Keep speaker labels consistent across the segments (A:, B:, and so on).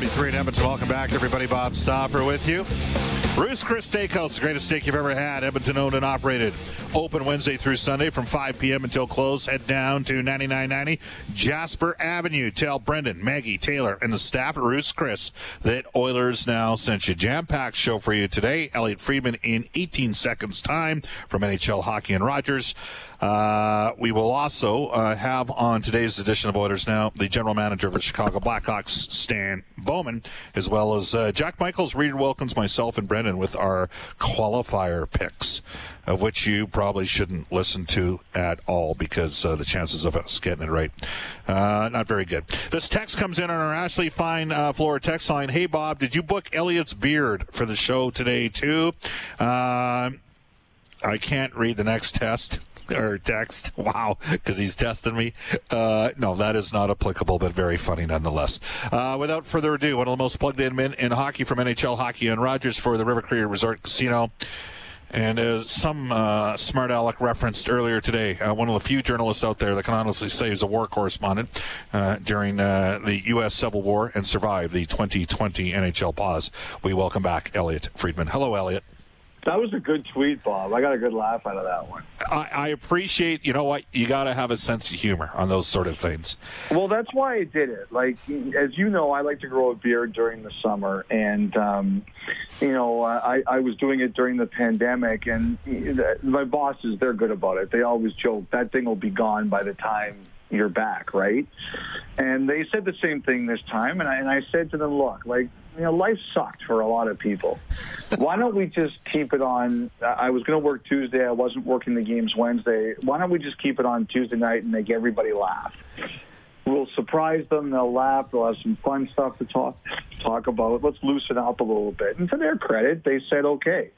A: 1233 in Edmonton. Welcome back, everybody. Bob Stauffer with you. Ruth's Chris Steakhouse, the greatest steak you've ever had. Edmonton owned and operated. Open Wednesday through Sunday from 5 p.m. until close. Head down to 9990 Jasper Avenue. Tell Brendan, Maggie, Taylor, and the staff at Ruth's Chris that Oilers now sent you. Jam packed show for you today. Elliot Friedman in 18 seconds time from NHL Hockey and Rogers. Uh, we will also uh, have on today's edition of Oilers Now the general manager of the Chicago Blackhawks, Stan Bowman, as well as uh, Jack Michaels, Reid Wilkins, myself, and Brendan with our qualifier picks, of which you probably shouldn't listen to at all because uh, the chances of us getting it right, uh, not very good. This text comes in on our Ashley Fine Florida text line. Hey, Bob, did you book Elliot's beard for the show today, too? I can't read the next test or text. Wow, because he's testing me. Uh, no, that is not applicable, but very funny nonetheless. Uh, without further ado, one of the most plugged in men in hockey from NHL Hockey and Rogers for the River Cree Resort Casino. And as some uh, smart aleck referenced earlier today, uh, one of the few journalists out there that can honestly say he's a war correspondent uh, during uh, the U.S. Civil War and survived the 2020 NHL pause. We welcome back Elliot Friedman. Hello, Elliot.
B: That was a good tweet, Bob. I got a good laugh out of that one.
A: I, I appreciate, you know what, you got to have a sense of humor on those sort of things.
B: Well, that's why I did it. Like, as you know, I like to grow a beard during the summer, and um, you know, I, I was doing it during the pandemic, and my bosses, they're good about it. They always joke that thing will be gone by the time you're back, right? And they said the same thing this time, and I, and I said to them, look, like, you know, life sucked for a lot of people. Why don't we just keep it on? I was going to work Tuesday. I wasn't working the games Wednesday. Why don't we just keep it on Tuesday night and make everybody laugh? We'll surprise them. They'll laugh. They'll have some fun stuff to talk talk about. Let's loosen up a little bit. And to their credit, they said okay.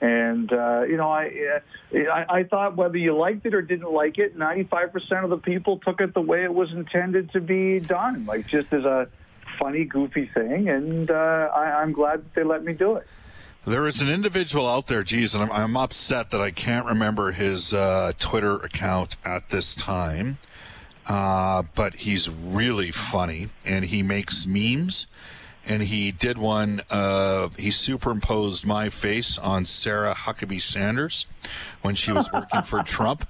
B: And uh, you know, I, I I thought whether you liked it or didn't like it, 95% of the people took it the way it was intended to be done, like just as a funny, goofy thing. And uh, I, I'm glad that they let me do it.
A: There is an individual out there, geez, and I'm, I'm upset that I can't remember his uh, Twitter account at this time. Uh, but he's really funny, and he makes memes and he did one. Uh, he superimposed my face on Sarah Huckabee Sanders when she was working for Trump.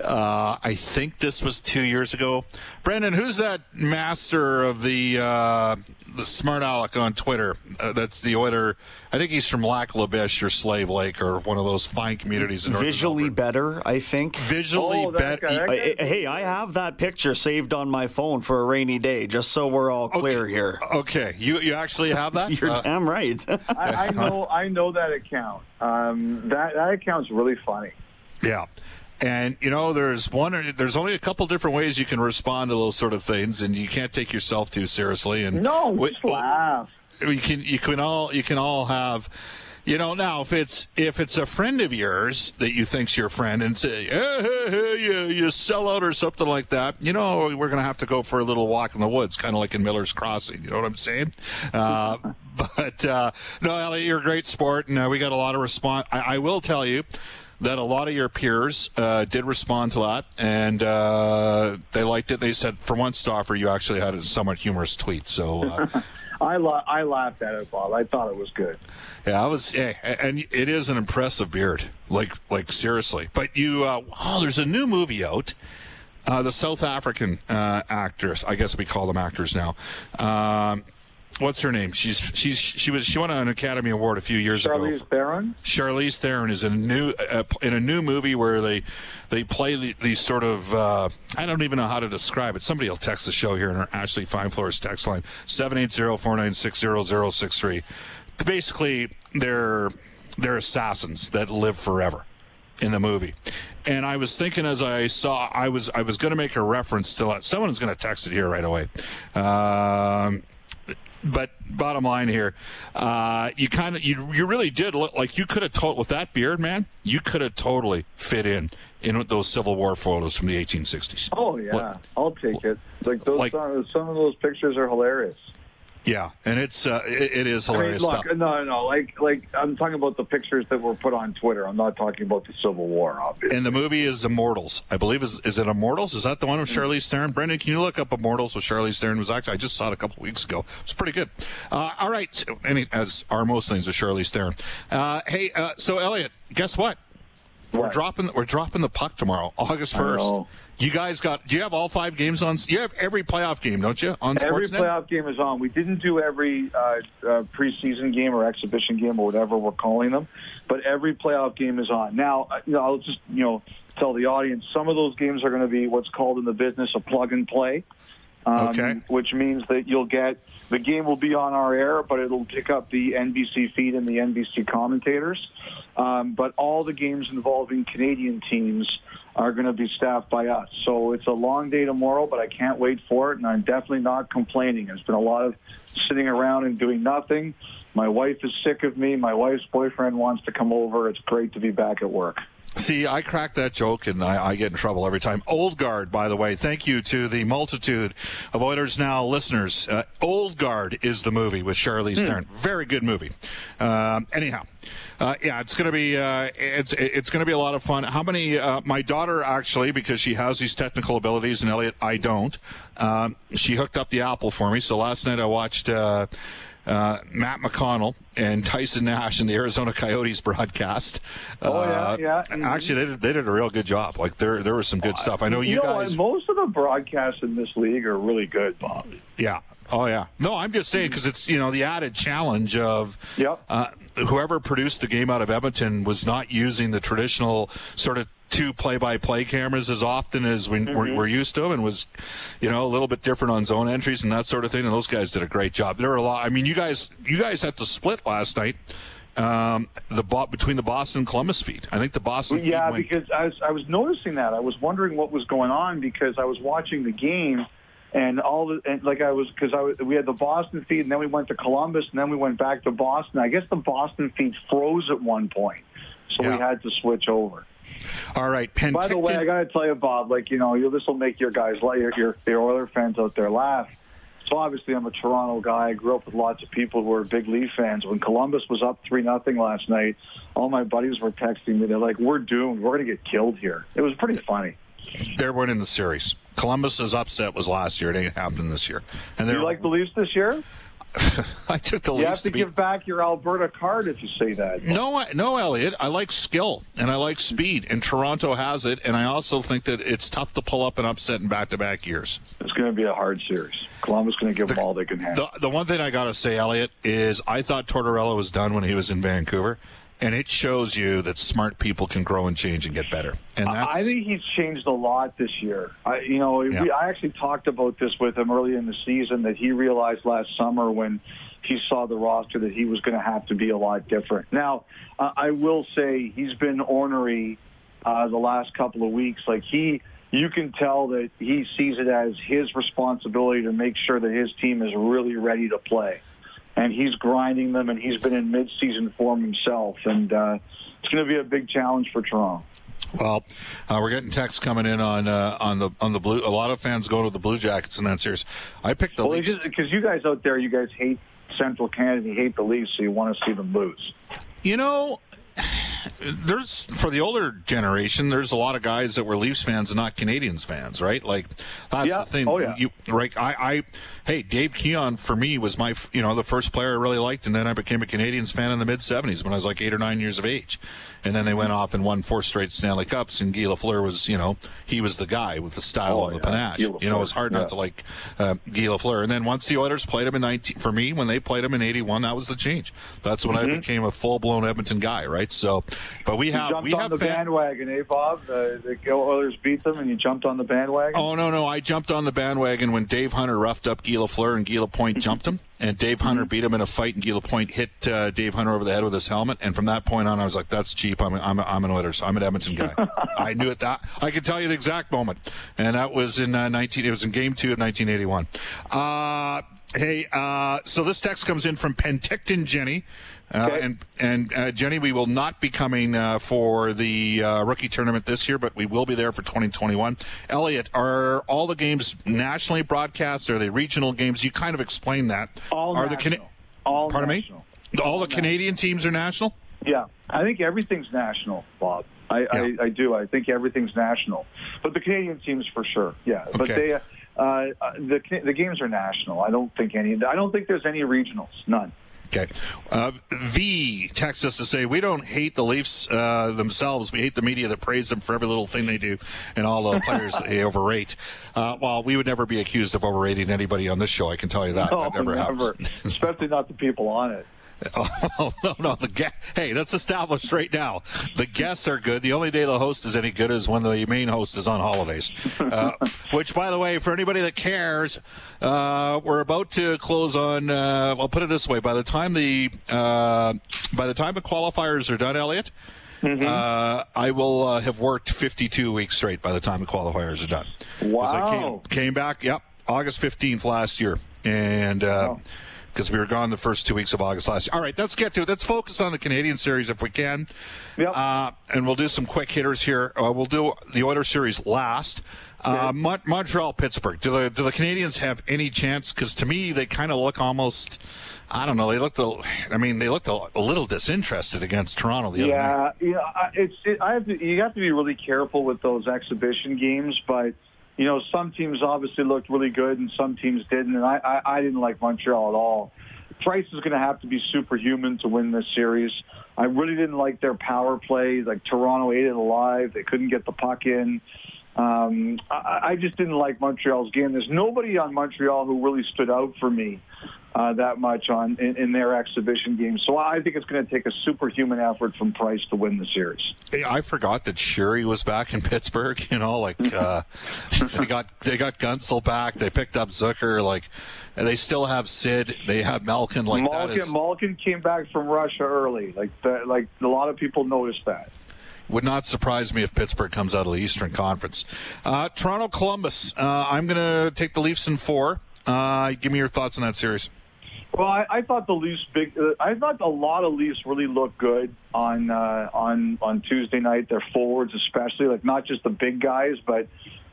A: Uh, I think this was two years ago. Brendan, who's that master of the uh, the smart aleck on Twitter? Uh, that's the Oiler. I think he's from Lac La Biche or Slave Lake or one of those fine communities. In
C: Visually better, I think.
A: Visually
B: Oh,
A: better.
B: guy-
C: I- I- hey, I have that picture saved on my phone for a rainy day, just so we're all clear here.
A: Okay, you you actually have that?
C: You're
A: Uh,
C: damn right.
B: I, I know I know that account. Um, that that account's really funny.
A: Yeah. And you know, there's one. There's only a couple different ways you can respond to those sort of things, and you can't take yourself too seriously. And
B: No,
A: we-
B: just laugh.
A: you can you can all you can all have you know now if it's if it's a friend of yours that you think's your friend and say hey, hey, hey, you, you sell out or something like that you know we're gonna have to go for a little walk in the woods kind of like in miller's crossing you know what i'm saying uh, but uh, no elliot you're a great sport and uh, we got a lot of response I, I will tell you that a lot of your peers uh, did respond to that, and uh, they liked it. They said, for one, Stauffer, you actually had a somewhat humorous tweet. So uh,
B: I la- I laughed at it, Bob. I thought it was good.
A: Yeah, I was, yeah, and it is an impressive beard, like, like seriously. But you, uh, oh, there's a new movie out. uh, the South African uh, actress. I guess we call them actors now. Um, what's her name? She's she's she was she won an Academy Award a few years
B: Charlize
A: ago.
B: Theron.
A: Charlize Theron is in a new uh, in a new movie where they they play the, these sort of uh, I don't even know how to describe it. Somebody will text the show here in our Ashley Fine Floors text line 780-496-0063. Basically, they're they're assassins that live forever in the movie. And I was thinking as I saw, I was I was going to make a reference to that. Someone's going to text it here right away. Um, but bottom line here, uh, you kind of you you really did look like you could have told with that beard, man. You could have totally fit in in those Civil War photos from the 1860s.
B: Oh yeah,
A: What-
B: I'll take it. Like those,
A: Like-
B: some, some of those pictures are hilarious.
A: Yeah, and it's uh, it, it is
B: I mean,
A: hilarious
B: look,
A: stuff.
B: no, no, like, like I'm talking about the pictures that were put on Twitter. I'm not talking about the Civil War, obviously.
A: And the movie is Immortals. I believe is is it Immortals? Is that the one with Charlize Theron? Brendan, can you look up Immortals with Charlize Theron? It was actually I just saw it a couple weeks ago. It's pretty good. Uh, all right, so, any, as are most things with Charlize Theron. Uh, hey, uh, so Elliot, guess what? We're dropping we're dropping the puck tomorrow, August first. You guys got? Do you have all five games on? You have every playoff game, don't you? On
B: Every
A: Sportsnet.
B: playoff game is on. We didn't do every uh, uh, preseason game or exhibition game or whatever we're calling them, but every playoff game is on. Now, uh, you know, I'll just you know tell the audience some of those games are going to be what's called in the business a plug and play. Um,
A: Okay.
B: Which means that you'll get the game will be on our air, but it'll pick up the NBC feed and the NBC commentators. Um, but all the games involving Canadian teams are going to be staffed by us. So it's a long day tomorrow, but I can't wait for it, and I'm definitely not complaining. There's been a lot of sitting around and doing nothing. My wife is sick of me. My wife's boyfriend wants to come over. It's great to be back at work.
A: See, I crack that joke and I, I get in trouble every time. Old Guard, by the way, thank you to the multitude of Oilers Now listeners. Uh, Old Guard is the movie with Charlize Theron. Very good movie. Um, anyhow, uh, yeah, it's gonna be uh, it's it's gonna be a lot of fun. How many? Uh, my daughter actually, because she has these technical abilities, and Elliot, I don't. Um, she hooked up the Apple for me. So last night I watched. Uh, uh, Matt McConnell and Tyson Nash in the Arizona Coyotes broadcast.
B: Oh, yeah,
A: Uh,
B: yeah. Mhm.
A: Actually, they did, they did a real good job. Like there there was some good stuff. I know you,
B: know,
A: guys.
B: most of the broadcasts in this league are really good, Bob.
A: Yeah. Oh yeah. No, I'm just saying because it's you know the added challenge of
B: Yep.
A: uh, whoever produced the game out of Edmonton was not using the traditional sort of two play-by-play cameras as often as we, we're, we're used to, and was you know a little bit different on zone entries and that sort of thing. And those guys did a great job. There were a lot. I mean, you guys you guys had to split last night. Um, the between the Boston and Columbus feed. I think the Boston. feed
B: Yeah, because I was I was noticing that. I was wondering what was going on because I was watching the game, and all the and like I was because I was, we had the Boston feed, and then we went to Columbus, and then we went back to Boston. I guess the Boston feed froze at one point, so we had to switch over.
A: All right. Penticton,
B: By the way, I got to tell you, Bob, like you know, you, this will make your guys, your, your your Oiler fans out there, laugh. So obviously, I'm a Toronto guy. I grew up with lots of people who are big Leaf fans. When Columbus was up three nothing last night, all my buddies were texting me. They're like, "We're doomed. We're going to get killed here." It was pretty funny.
A: they're winning the series. Columbus's upset was last year. It ain't happening this year. And they're
B: you like the Leafs this year?
A: I took the
B: You have
A: Leafs
B: to
A: to be.
B: give back your Alberta card if you say that.
A: No, I- no, Elliot. I like skill and I like speed, and Toronto has it. And I also think that it's tough to pull up an upset in back-to-back years.
B: It's going to be a hard series. Columbus going to give them all they can handle.
A: The the one thing I got to say, Elliot, is I thought Tortorella was done when he was in Vancouver, and it shows you that smart people can grow and change and get better. And that's
B: I think he's changed a lot this year. I, you know,
A: Yeah.
B: we, I actually talked about this with him early in the season that he realized last summer when he saw the roster that he was going to have to be a lot different. Now, uh, I will say he's been ornery uh, the last couple of weeks. Like he, you can tell that he sees it as his responsibility to make sure that his team is really ready to play. And he's grinding them, and he's been in mid-season form himself. And uh, it's going to be a big challenge for Toronto.
A: Well, uh, we're getting texts coming in on uh, on the on the blue. A lot of fans go to the Blue Jackets in that series. I picked the
B: Well,
A: Leafs.
B: because you guys out there, you guys hate Central Canada, you hate the Leafs, so you want to see them lose.
A: You know, there's for the older generation, there's a lot of guys that were Leafs fans and not Canadiens fans, right? Like that's
B: Yeah.
A: the thing.
B: Oh, yeah.
A: You right? I, I, hey, Dave Keon for me was my, you know, the first player I really liked, and then I became a Canadiens fan in the mid '70s when I was like eight or nine years of age, and then they went off and won four straight Stanley Cups, and Guy Lafleur was, you know, he was the guy with the style
B: Oh,
A: and the
B: yeah.
A: panache. You know, it's hard not to like uh, Guy Lafleur. And then once the Oilers played him in 19, for me, when they played him in 81, that was the change. That's when I became a full blown Edmonton guy, right? So, but we
B: Mm-hmm. You
A: have
B: jumped
A: we
B: on
A: have
B: the
A: fan-
B: bandwagon, eh, Bob? Uh, the Oilers beat them, and you jumped on the bandwagon.
A: Oh no, no! I jumped on the bandwagon when Dave Hunter roughed up Guy Lafleur and Guy Lapointe jumped him, and Dave Hunter beat him in a fight, and Guy Lapointe hit uh, Dave Hunter over the head with his helmet. And from that point on, I was like, "That's cheap. I'm I'm I'm an Oilers. I'm an Edmonton guy." I knew it. That I could tell you the exact moment, and that was in uh, 19. It was in Game Two of 1981. Uh, hey, uh, so this text comes in from Penticton Jenny. Uh,
B: Okay.
A: and and uh, Jenny, we will not be coming uh, for the uh, rookie tournament this year, but we will be there for 2021. Elliot, are all the games nationally broadcast? Are they regional games? You kind of explained that.
B: All
A: are
B: national.
A: the
B: All
A: Pardon
B: national.
A: me? All the Canadian teams are national.
B: Yeah, I think everything's national, Bob. I,
A: Yeah.
B: I, I do. I think everything's national, but the Canadian teams for sure. Yeah,
A: okay.
B: but they uh, uh, the the games are national. I don't think any. I don't think there's any regionals. None.
A: Okay. Uh, v texts us to say we don't hate the Leafs uh, themselves. We hate the media that praise them for every little thing they do and all the players they overrate. Uh, well, we would never be accused of overrating anybody on this show. I can tell you that.
B: No,
A: that never, happens.
B: Especially not the people on it.
A: Oh, no, no. The hey, that's established right now. The guests are good. The only day the host is any good is when the main host is on holidays. Uh, which, by the way, for anybody that cares, uh, we're about to close on. Uh, I'll put it this way: by the time the uh, by the time the qualifiers are done, Elliot. Uh, I will uh, have worked 52 weeks straight by the time the qualifiers are done. 'Cause I came,
B: Wow.
A: came back, yep, August 15th last year. And uh, because we were gone the first two weeks of August last year. All right, let's get to it. Let's focus on the Canadian series if we can.
B: Yep.
A: Uh, and we'll do some quick hitters here. Uh, we'll do the Oilers series last. Uh, Mon- Montreal, Pittsburgh. Do the do the Canadiens have any chance? Because to me, they kind of look almost. I don't know. They looked. A, I mean, they looked a, a little disinterested against Toronto the other night.
B: Yeah, yeah. It's it, I have to. You have to be really careful with those exhibition games, but you know some teams obviously looked really good and some teams didn't, and I I, I didn't like Montreal at all. Price is going to have to be superhuman to win this series. I really didn't like their power play. Like Toronto ate it alive. They couldn't get the puck in. Um, I, I just didn't like Montreal's game. There's nobody on Montreal who really stood out for me uh, that much on in, in their exhibition game. So I think it's going to take a superhuman effort from Price to win the series.
A: Hey, I forgot that Sherry was back in Pittsburgh. You know, like uh, they got they got Guentzel back. They picked up Zucker. Like and they still have Sid. They have Malkin. Like
B: Malkin,
A: is
B: Malkin came back from Russia early. Like the, like a lot of people noticed that.
A: would not surprise me if Pittsburgh comes out of the Eastern Conference. Uh, Toronto, Columbus. Uh, I'm going to take the Leafs in four. Uh, give me your thoughts on that series.
B: Well, I, I thought the Leafs big. Uh, I thought a lot of Leafs really looked good on uh, on on Tuesday night. Their forwards, especially, like not just the big guys, but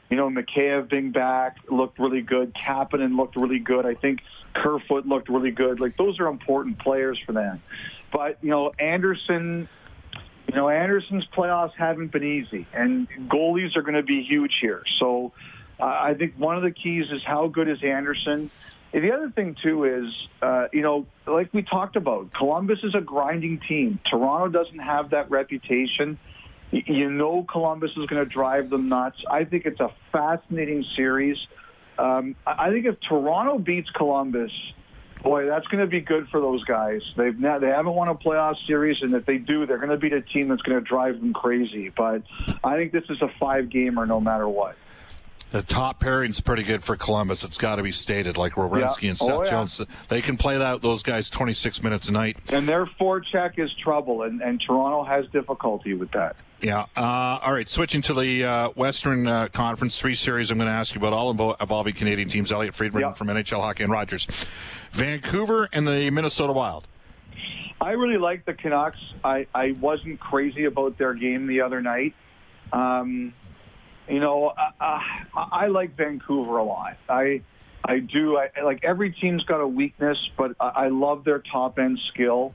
B: you know, Mikheyev being back looked really good. Kapanen looked really good. I think Kerfoot looked really good. Like those are important players for them. But you know, Andersen. You know, Andersen's playoffs haven't been easy, and goalies are going to be huge here. So, uh, I think one of the keys is how good is Andersen. The other thing too is, uh, you know, like we talked about, Columbus is a grinding team. Toronto doesn't have that reputation. You know, Columbus is going to drive them nuts. I think it's a fascinating series. Um, I I think if Toronto beats Columbus, boy, that's going to be good for those guys. They've not, they haven't won a playoff series, and if they do, they're going to beat a team that's going to drive them crazy. But I think this is a five gamer no matter what.
A: The top pairing's pretty good for Columbus. It's got to be stated. Like Werenski
B: Yeah.
A: and Seth
B: Oh, yeah.
A: Jones, they can play that those guys 26 minutes a night.
B: And their forecheck is trouble, and, and Toronto has difficulty with that.
A: Yeah. Uh, all right. Switching to the uh, Western uh, Conference, three series I'm going to ask you about all invo- involving Canadian teams. Elliot Friedman
B: Yeah.
A: from NHL Hockey and Rogers. Vancouver and the Minnesota Wild.
B: I really like the Canucks. I, I wasn't crazy about their game the other night. Um, you know, uh, uh, I like Vancouver a lot. I I do. I like every team's got a weakness, but I, I love their top end skill.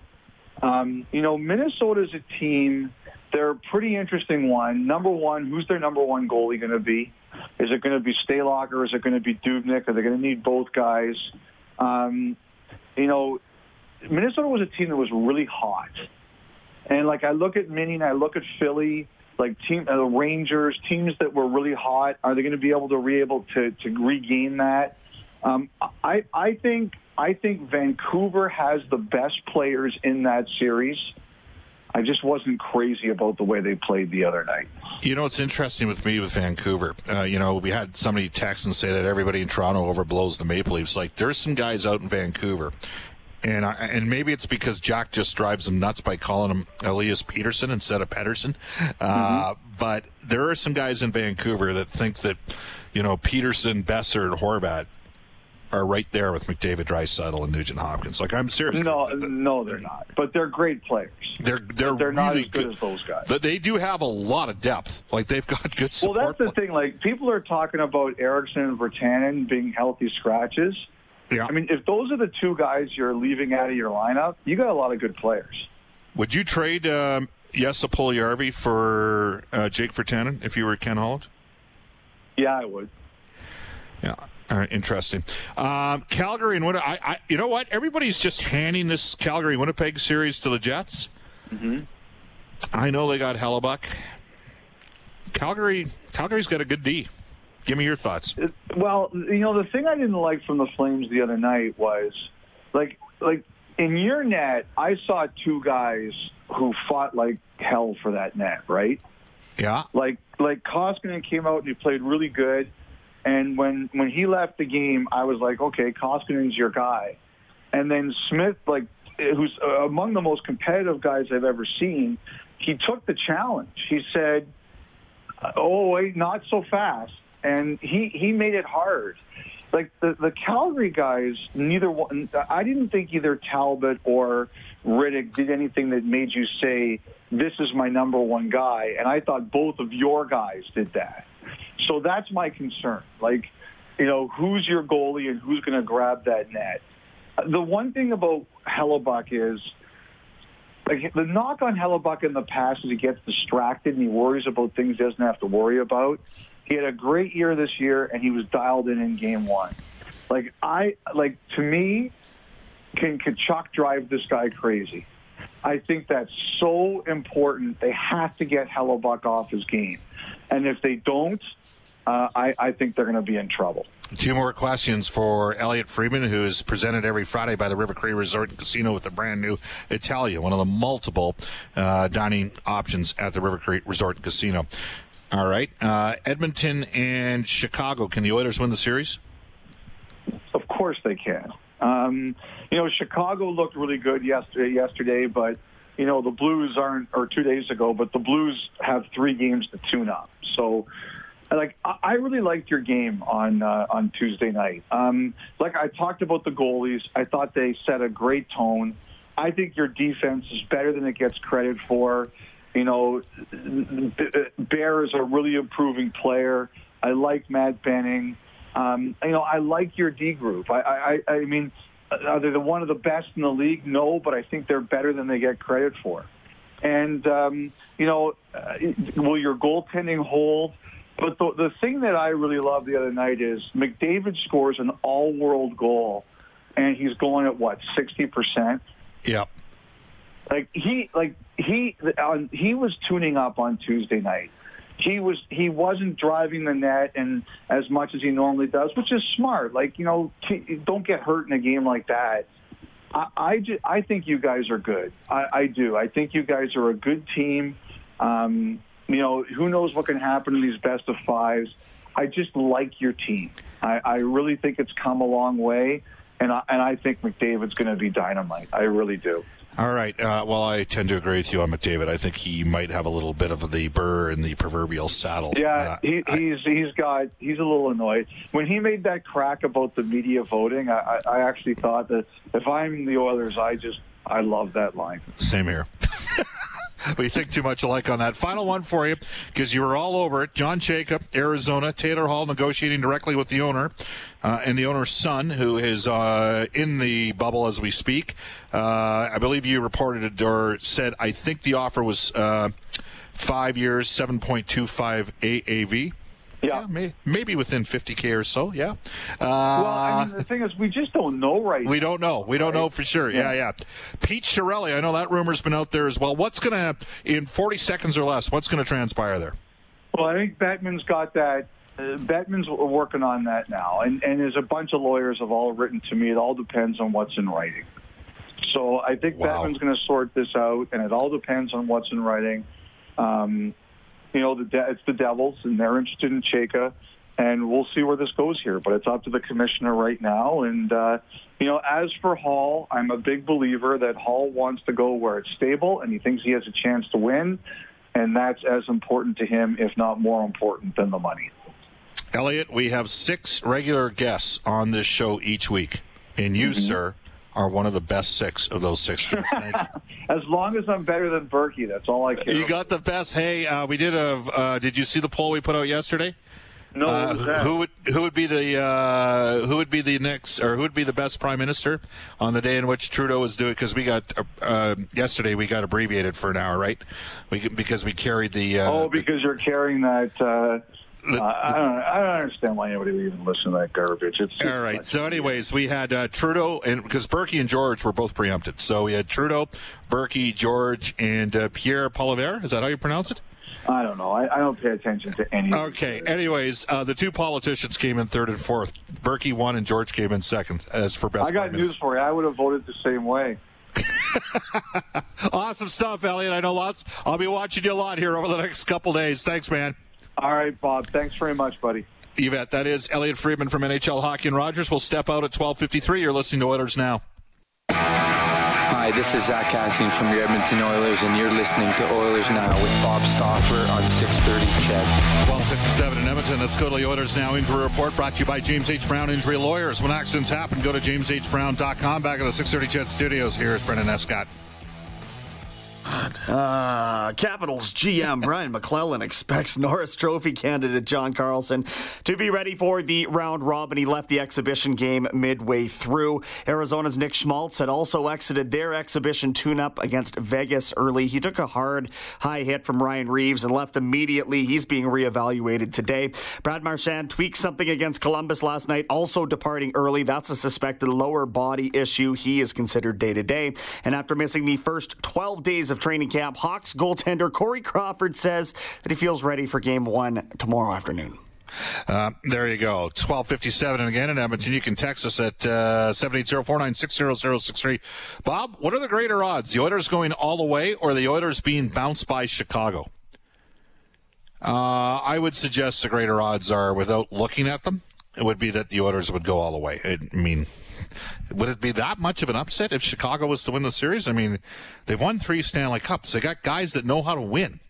B: Um, you know, Minnesota's a team. They're a pretty interesting one. Number one, who's their number one goalie going to be? Is it going to be Stalock or is it going to be Dubnyk? Are they going to need both guys? Um, you know, Minnesota was a team that was really hot. And like I look at Minnie and I look at Philly, like team uh, the Rangers, teams that were really hot. Are they going to be able to be able to to regain that? Um, I I think I think Vancouver has the best players in that series. I just wasn't crazy about the way they played the other night.
A: You know, it's interesting with me with Vancouver. Uh, you know, we had somebody text and say that everybody in Toronto overblows the Maple Leafs. Like, there's some guys out in Vancouver and I, and maybe it's because Jack just drives them nuts by calling him Elias Peterson instead of Pedersen. Uh, mm-hmm. But there are some guys in Vancouver that think that you know Peterson, Boeser, and Horvat are right there with McDavid, Draisaitl, and Nugent Hopkins. Like I'm serious.
B: No, no, they're not. But they're great players.
A: They're they're,
B: they're
A: really
B: not as good,
A: good,
B: as those guys.
A: But they do have a lot of depth. Like they've got good support.
B: Well, that's the thing. Like people are talking about Eriksson and Virtanen being healthy scratches.
A: Yeah.
B: I mean, if those are the two guys you're leaving out of your lineup, you got a lot of good players.
A: Would you trade um, Jesse Puljujarvi for uh, Jake Virtanen if you were Ken Holland?
B: Yeah, I would.
A: Yeah. All right, interesting. Um, Calgary and Winnipeg. I, I, you know what? Everybody's just handing this Calgary Winnipeg series to the Jets.
B: Mm-hmm.
A: I know they got Hellebuyck. Calgary, Calgary's got a good D. Give me your thoughts.
B: Well, you know, the thing I didn't like from the Flames the other night was, like, like in your net, I saw two guys who fought like hell for that net, right?
A: Yeah.
B: Like, like Koskinen came out and he played really good, and when when he left the game, I was like, okay, Koskinen's your guy, and then Smith, like, who's uh, among the most competitive guys I've ever seen, he took the challenge. He said, "Oh wait, not so fast." And he he made it hard. Like the the Calgary guys, neither one. I didn't think either Talbot or Rittich did anything that made you say this is my number one guy, and I thought both of your guys did that. So that's my concern. Like, you know, who's your goalie and who's going to grab that net? The one thing about Hellebuyck is like the knock on Hellebuyck in the past is he gets distracted and he worries about things he doesn't have to worry about. He had a great year this year, and he was dialed in in game one. Like I like to me, can Tkachuk drive this guy crazy? I think that's so important. They have to get Hellebuyck off his game, and if they don't, uh, I, I think they're going to be in trouble.
A: Two more questions for Elliot Friedman, who is presented every Friday by the River Cree Resort and Casino with a brand new Italia, one of the multiple uh, dining options at the River Cree Resort and Casino. All right. Uh, Edmonton and Chicago. Can the Oilers win the series?
B: Of course they can. Um, you know, Chicago looked really good yesterday, yesterday, but you know the Blues aren't, or two days ago, but the Blues have three games to tune up. So, like, I really liked your game on uh, on Tuesday night. Um, like I talked about the goalies, I thought they set a great tone. I think your defense is better than it gets credit for. You know, Bear is a really improving player. I like Matt Benning. Um, you know, I like your D group. I, I, I mean, are they the one of the best in the league? No, but I think they're better than they get credit for. And um, you know, uh, will your goaltending hold? But the, the thing that I really love the other night is McDavid scores an all-world goal, and he's going at what sixty percent.
A: Yep.
B: Like he, like he on, he was tuning up on Tuesday night. He was he wasn't driving the net and as much as he normally does, which is smart. Like you know, don't get hurt in a game like that. I I, I think you guys are good. I, I do. I think you guys are a good team. Um, you know, who knows what can happen in these best of fives. I just like your team. I, I really think it's come a long way, and I, and I think McDavid's going to be dynamite. I really do.
A: All right. Uh, well, I tend to agree with you on McDavid. I think he might have a little bit of the burr in the proverbial saddle.
B: Yeah,
A: uh,
B: he, he's I, he's got he's a little annoyed when he made that crack about the media voting. I, I actually thought that if I'm the Oilers, I just I love that line.
A: Same here. we think too much alike on that. Final one for you, because you were all over it. John Jacob, Arizona, Taylor Hall negotiating directly with the owner uh, and the owner's son, who is uh, in the bubble as we speak. Uh, I believe you reported or said, I think the offer was uh, five years, 7.25 AAV.
B: Yeah.
A: may, maybe within 50K or so, yeah. Uh,
B: well, I mean, the thing is, we just don't know right
A: we don't know. We don't know for sure. Yeah, yeah. Pete Chiarelli, I know that rumor's been out there as well. What's going to, in 40 seconds or less, what's going to transpire there?
B: Well, I think Bettman's got that. Uh, Bettman's working on that now, and and there's a bunch of lawyers have all written to me. It all depends on what's in writing. So I think
A: Wow.
B: Bettman's going to sort this out, and it all depends on what's in writing. Um, you know, the de- it's the Devils, and they're interested in Chayka, and we'll see where this goes here. But it's up to the commissioner right now. And uh, you know, as for Hall, I'm a big believer that Hall wants to go where it's stable, and he thinks he has a chance to win, and that's as important to him, if not more important, than the money.
A: Elliot, we have six regular guests on this show each week, and you, sir, are one of the best six of those six.
B: As long as I'm better than Burkie, that's all I care.
A: You got the best. Hey, uh, we did a. Uh, did you see the poll we put out yesterday?
B: no.
A: Uh,
B: what was that?
A: who would who would be the uh, who would be the next or who would be the best prime minister on the day in which Trudeau was doing? Because we got uh, uh, yesterday we got abbreviated for an hour, right? We because we carried the. Uh,
B: Oh, because you're carrying that.
A: The-
B: uh, I don't. I don't understand why anybody would even listen to that garbage. It's
A: All right. So, anyways, we had uh, Trudeau and because Burkie and George were both preempted. So we had Trudeau, Burkie, George, and uh, Pierre Poilievre. Is that how you pronounce it?
B: I don't know. I, I don't pay attention to any.
A: Okay. Anyways, uh, the two politicians came in third and fourth. Burkie won, and George came in second as for best.
B: I got news for you. I would have voted the same way.
A: Awesome stuff, Elliot. I know lots. I'll be watching you a lot here over the next couple days. Thanks, man.
B: All right, Bob. Thanks very much, buddy.
A: Yvette, that is Elliot Friedman from NHL Hockey and Rogers. We'll step out at 12:53. You're listening to Oilers now.
D: Hi, this is Zack Kassian from your Edmonton Oilers, and you're listening to Oilers Now with Bob Stauffer on 630 Ched.
A: 12:57 in Edmonton. Let's go to the Oilers now. Injury report brought to you by James H. Brown Injury Lawyers. When accidents happen, go to jameshbrown.com. Back at the 630 CHED Studios. Here's Brendan Escott.
C: Uh, Capitals GM Brian MacLellan expects Norris Trophy candidate John Carlson to be ready for the round robin. He left the exhibition game midway through. Arizona's Nick Schmaltz had also exited their exhibition tune-up against Vegas early. He took a hard high hit from Ryan Reaves and left immediately. He's being reevaluated today. Brad Marchand tweaked something against Columbus last night, also departing early. That's a suspected lower body issue. He is considered day to day. And after missing the first 12 days of training camp, Hawks goaltender Corey Crawford says that he feels ready for game one tomorrow afternoon.
A: Uh, there you go. 1257. And again in Edmonton, you can text us at uh, 780-496-0063. Bob, what are the greater odds? The Oilers going all the way or the Oilers being bounced by Chicago? Uh, I would suggest the greater odds are, without looking at them, it would be that the Oilers would go all the way. I mean, would it be that much of an upset if Chicago was to win the series? I mean, they've won three Stanley Cups. They got guys that know how to win.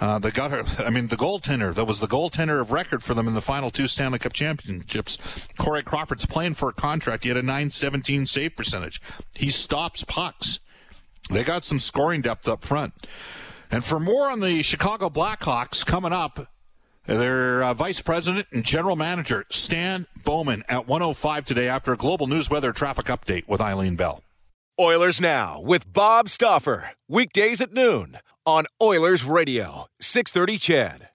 A: Uh, they got her. I mean, the goaltender that was the goaltender of record for them in the final two Stanley Cup championships. Corey Crawford's playing for a contract. He had a 917 save percentage. He stops pucks. They got some scoring depth up front. And for more on the Chicago Blackhawks coming up, their uh, vice president and general manager Stan Bowman at 105 today after a global news weather traffic update with Eileen Bell.
E: Oilers Now with Bob Stauffer, Weekdays at noon on Oilers Radio, 630 CHED.